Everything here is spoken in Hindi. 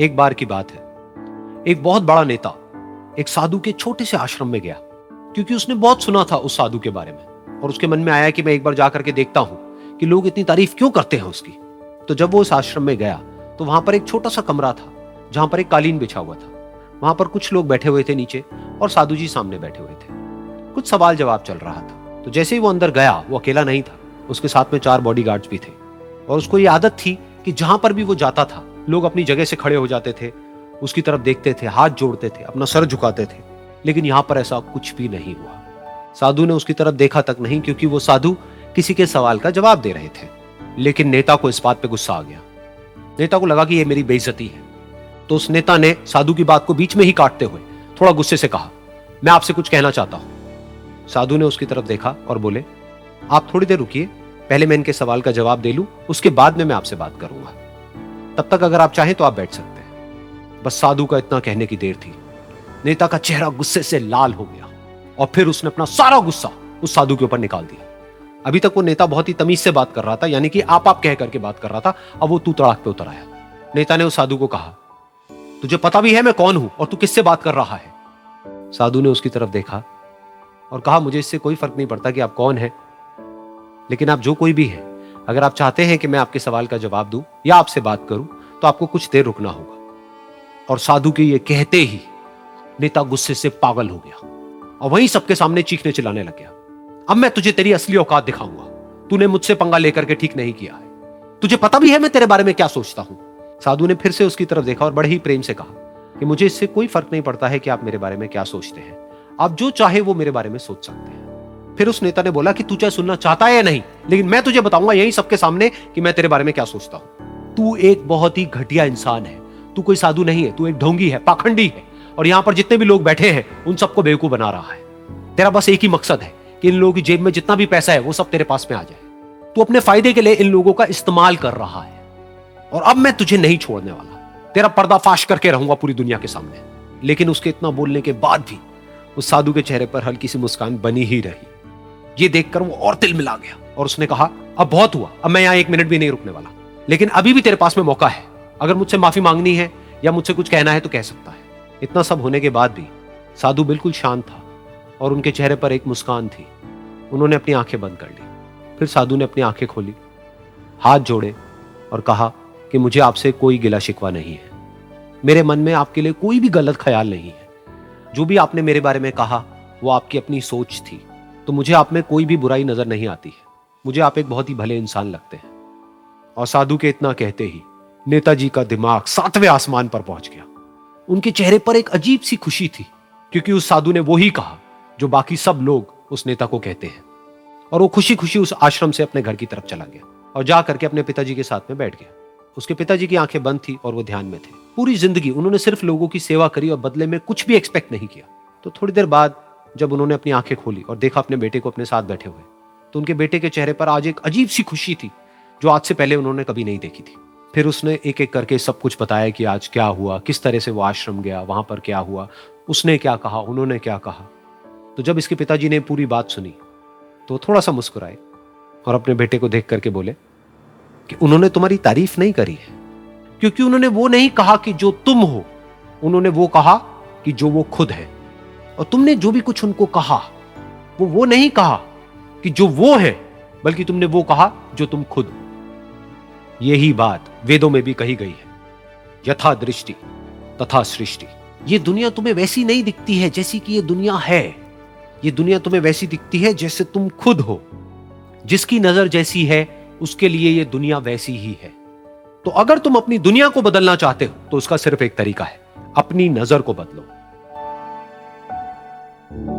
एक बार की बात है। एक बहुत बड़ा नेता एक साधु के छोटे से आश्रम में गया, क्योंकि उसने बहुत सुना था उस साधु के बारे में। और उसके मन में आया कि मैं एक बार जाकर के देखता हूँ कि लोग इतनी तारीफ़ क्यों करते हैं उसकी। तो जब वो उस आश्रम में गया तो वहाँ पर एक छोटा सा कमरा था, जहाँ पर एक कालीन बिछा हुआ था। वहाँ पर कुछ लोग बैठे हुए थे नीचे और साधु जी सामने बैठे हुए थे। कुछ सवाल जवाब चल रहा था। तो जैसे ही वो अंदर गया, वो अकेला नहीं था, उसके साथ में चार बॉडी भी थे। और उसको ये आदत थी कि जहाँ पर भी वो जाता था लोग अपनी जगह से खड़े हो जाते थे, उसकी तरफ़ देखते थे, हाथ जोड़ते थे, अपना सर झुकाते थे। लेकिन यहाँ पर ऐसा कुछ भी नहीं हुआ। साधु ने उसकी तरफ़ देखा तक नहीं, क्योंकि वो साधु किसी के सवाल का जवाब दे रहे थे। लेकिन नेता को इस बात पे गुस्सा आ गया। नेता को लगा कि ये मेरी बेइज्जती है। तो उस नेता ने साधु की बात को बीच में ही काटते हुए थोड़ा गुस्से से कहा, मैं आपसे कुछ कहना चाहता हूँ। साधु ने उसकी तरफ़ देखा और बोले, आप थोड़ी देर रुकिए, पहले मैं इनके सवाल का जवाब दे लूँ, उसके बाद में मैं आपसे बात करूँगा। तब तक अगर आप चाहें तो आप बैठ सकते हैं। बस साधु का इतना कहने की देर थी। नेता का चेहरा गुस्से से लाल हो गया और फिर उसने अपना सारा गुस्सा उस साधु के ऊपर निकाल दिया। अभी तक वो नेता बहुत ही तमीज से बात कर रहा था, यानी कि आप आप कह करके बात कर रहा था, अब वो तू तड़ाक पे उतर आया। नेता ने उस साधु को कहा, तुझे पता भी है मैं कौन हूँ और तू किससे बात कर रहा है? साधु ने उसकी तरफ़ देखा और कहा, मुझे इससे कोई फ़र्क नहीं पड़ता कि आप कौन है, लेकिन आप जो कोई भी है अगर आप चाहते हैं कि मैं आपके सवाल का जवाब दूँ या आपसे बात करूँ तो आपको कुछ देर रुकना होगा। और साधु के ये कहते ही नेता गुस्से से पागल हो गया और वहीं सबके सामने चीखने चिल्लाने लग गया। अब मैं तुझे तेरी असली औकात दिखाऊँगा। तूने मुझसे पंगा लेकर के ठीक नहीं किया है। तुझे पता भी है मैं तेरे बारे में क्या सोचता हूँ? साधु ने फिर से उसकी तरफ़ देखा और बड़े ही प्रेम से कहा कि मुझे इससे कोई फ़र्क नहीं पड़ता है कि आप मेरे बारे में क्या सोचते हैं। आप जो चाहे वो मेरे बारे में सोच सकते हैं। फिर उस नेता ने बोला कि तू चाहे सुनना चाहता है या नहीं, लेकिन मैं तुझे बताऊँगा यही सबके सामने कि मैं तेरे बारे में क्या सोचता हूँ। तू एक बहुत ही घटिया इंसान है। तू कोई साधु नहीं है, तू एक ढोंगी है, पाखंडी है, और यहाँ पर जितने भी लोग बैठे हैं, उन सबको बेवकूफ़ बना रहा है। तेरा बस एक ही मकसद है कि इन लोगों की जेब में जितना भी पैसा है, वो सब तेरे पास में आ जाए। तू अपने फ़ायदे के लिए इन लोगों का इस्तेमाल कर रहा है। और अब मैं तुझे नहीं छोड़ने वाला। तेरा पर्दाफाश करके रहूँगा पूरी दुनिया के सामने। लेकिन उसके इतना बोलने के बाद भी उस साधु के चेहरे पर हल्की सी मुस्कान बनी ही रही। ये देखकर वो और तिल मिला गया। और उसने कहा, अब बहुत हुआ, अब मैं यहाँ एक मिनट भी नहीं रुकने वाला। लेकिन अभी भी तेरे पास में मौका है। अगर मुझसे माफ़ी मांगनी है या मुझसे कुछ कहना है तो कह सकता है। इतना सब होने के बाद भी साधु बिल्कुल शांत था और उनके चेहरे पर एक मुस्कान थी। उन्होंने अपनी आँखें बंद कर ली। फिर साधु ने अपनी आँखें खोली, हाथ जोड़े और कहा कि मुझे आपसे कोई गिला शिकवा नहीं है। मेरे मन में आपके लिए कोई भी गलत ख्याल नहीं है। जो भी आपने मेरे बारे में कहा, वो आपकी अपनी सोच थी। तो मुझे आप में कोई भी बुराई नज़र नहीं आती है। मुझे आप एक बहुत ही भले इंसान लगते हैं। और साधु के इतना कहते ही नेताजी का दिमाग सातवें आसमान पर पहुँच गया। उनके चेहरे पर एक अजीब सी खुशी थी, क्योंकि उस साधु ने वो ही कहा जो बाकी सब लोग उस नेता को कहते हैं। और वो खुशी खुशी उस आश्रम से अपने घर की तरफ़ चला गया और जा करके अपने पिताजी के साथ में बैठ गया। उसके पिताजी की आँखें बंद थी और वो ध्यान में थे। पूरी ज़िंदगी उन्होंने सिर्फ़ लोगों की सेवा करी और बदले में कुछ भी एक्सपेक्ट नहीं किया। तो थोड़ी देर बाद जब उन्होंने अपनी आँखें खोली और देखा अपने बेटे को अपने साथ बैठे हुए। तो उनके बेटे के चेहरे पर आज एक अजीब सी खुशी थी, जो आज से पहले उन्होंने कभी नहीं देखी थी। फिर उसने एक एक करके सब कुछ बताया कि आज क्या हुआ, किस तरह से वो आश्रम गया, वहाँ पर क्या हुआ, उसने क्या कहा, उन्होंने क्या कहा। तो जब इसके पिताजी ने पूरी बात सुनी तो थोड़ा सा मुस्कुराए और अपने बेटे को देख करके बोले कि उन्होंने तुम्हारी तारीफ़ नहीं करी है, क्योंकि उन्होंने वो नहीं कहा कि जो तुम हो, उन्होंने वो कहा कि जो वो खुद है। और तुमने जो भी कुछ उनको कहा, वो वो नहीं कहा कि जो वो है, बल्कि तुमने वो कहा जो तुम खुद। यही बात वेदों में भी कही गई है। यथा दृष्टि, तथा सृष्टि। ये दुनिया तुम्हें वैसी नहीं दिखती है जैसी कि ये दुनिया है। ये दुनिया तुम्हें वैसी दिखती है जैसे तुम खुद हो। जिसकी नज़र जैसी है, उसके लिए ये दुनिया वैसी ही है। तो अगर तुम अपनी दुनिया को बदलना चाहते हो तो उसका सिर्फ़ एक तरीका है, अपनी नज़र को बदलो। Thank you.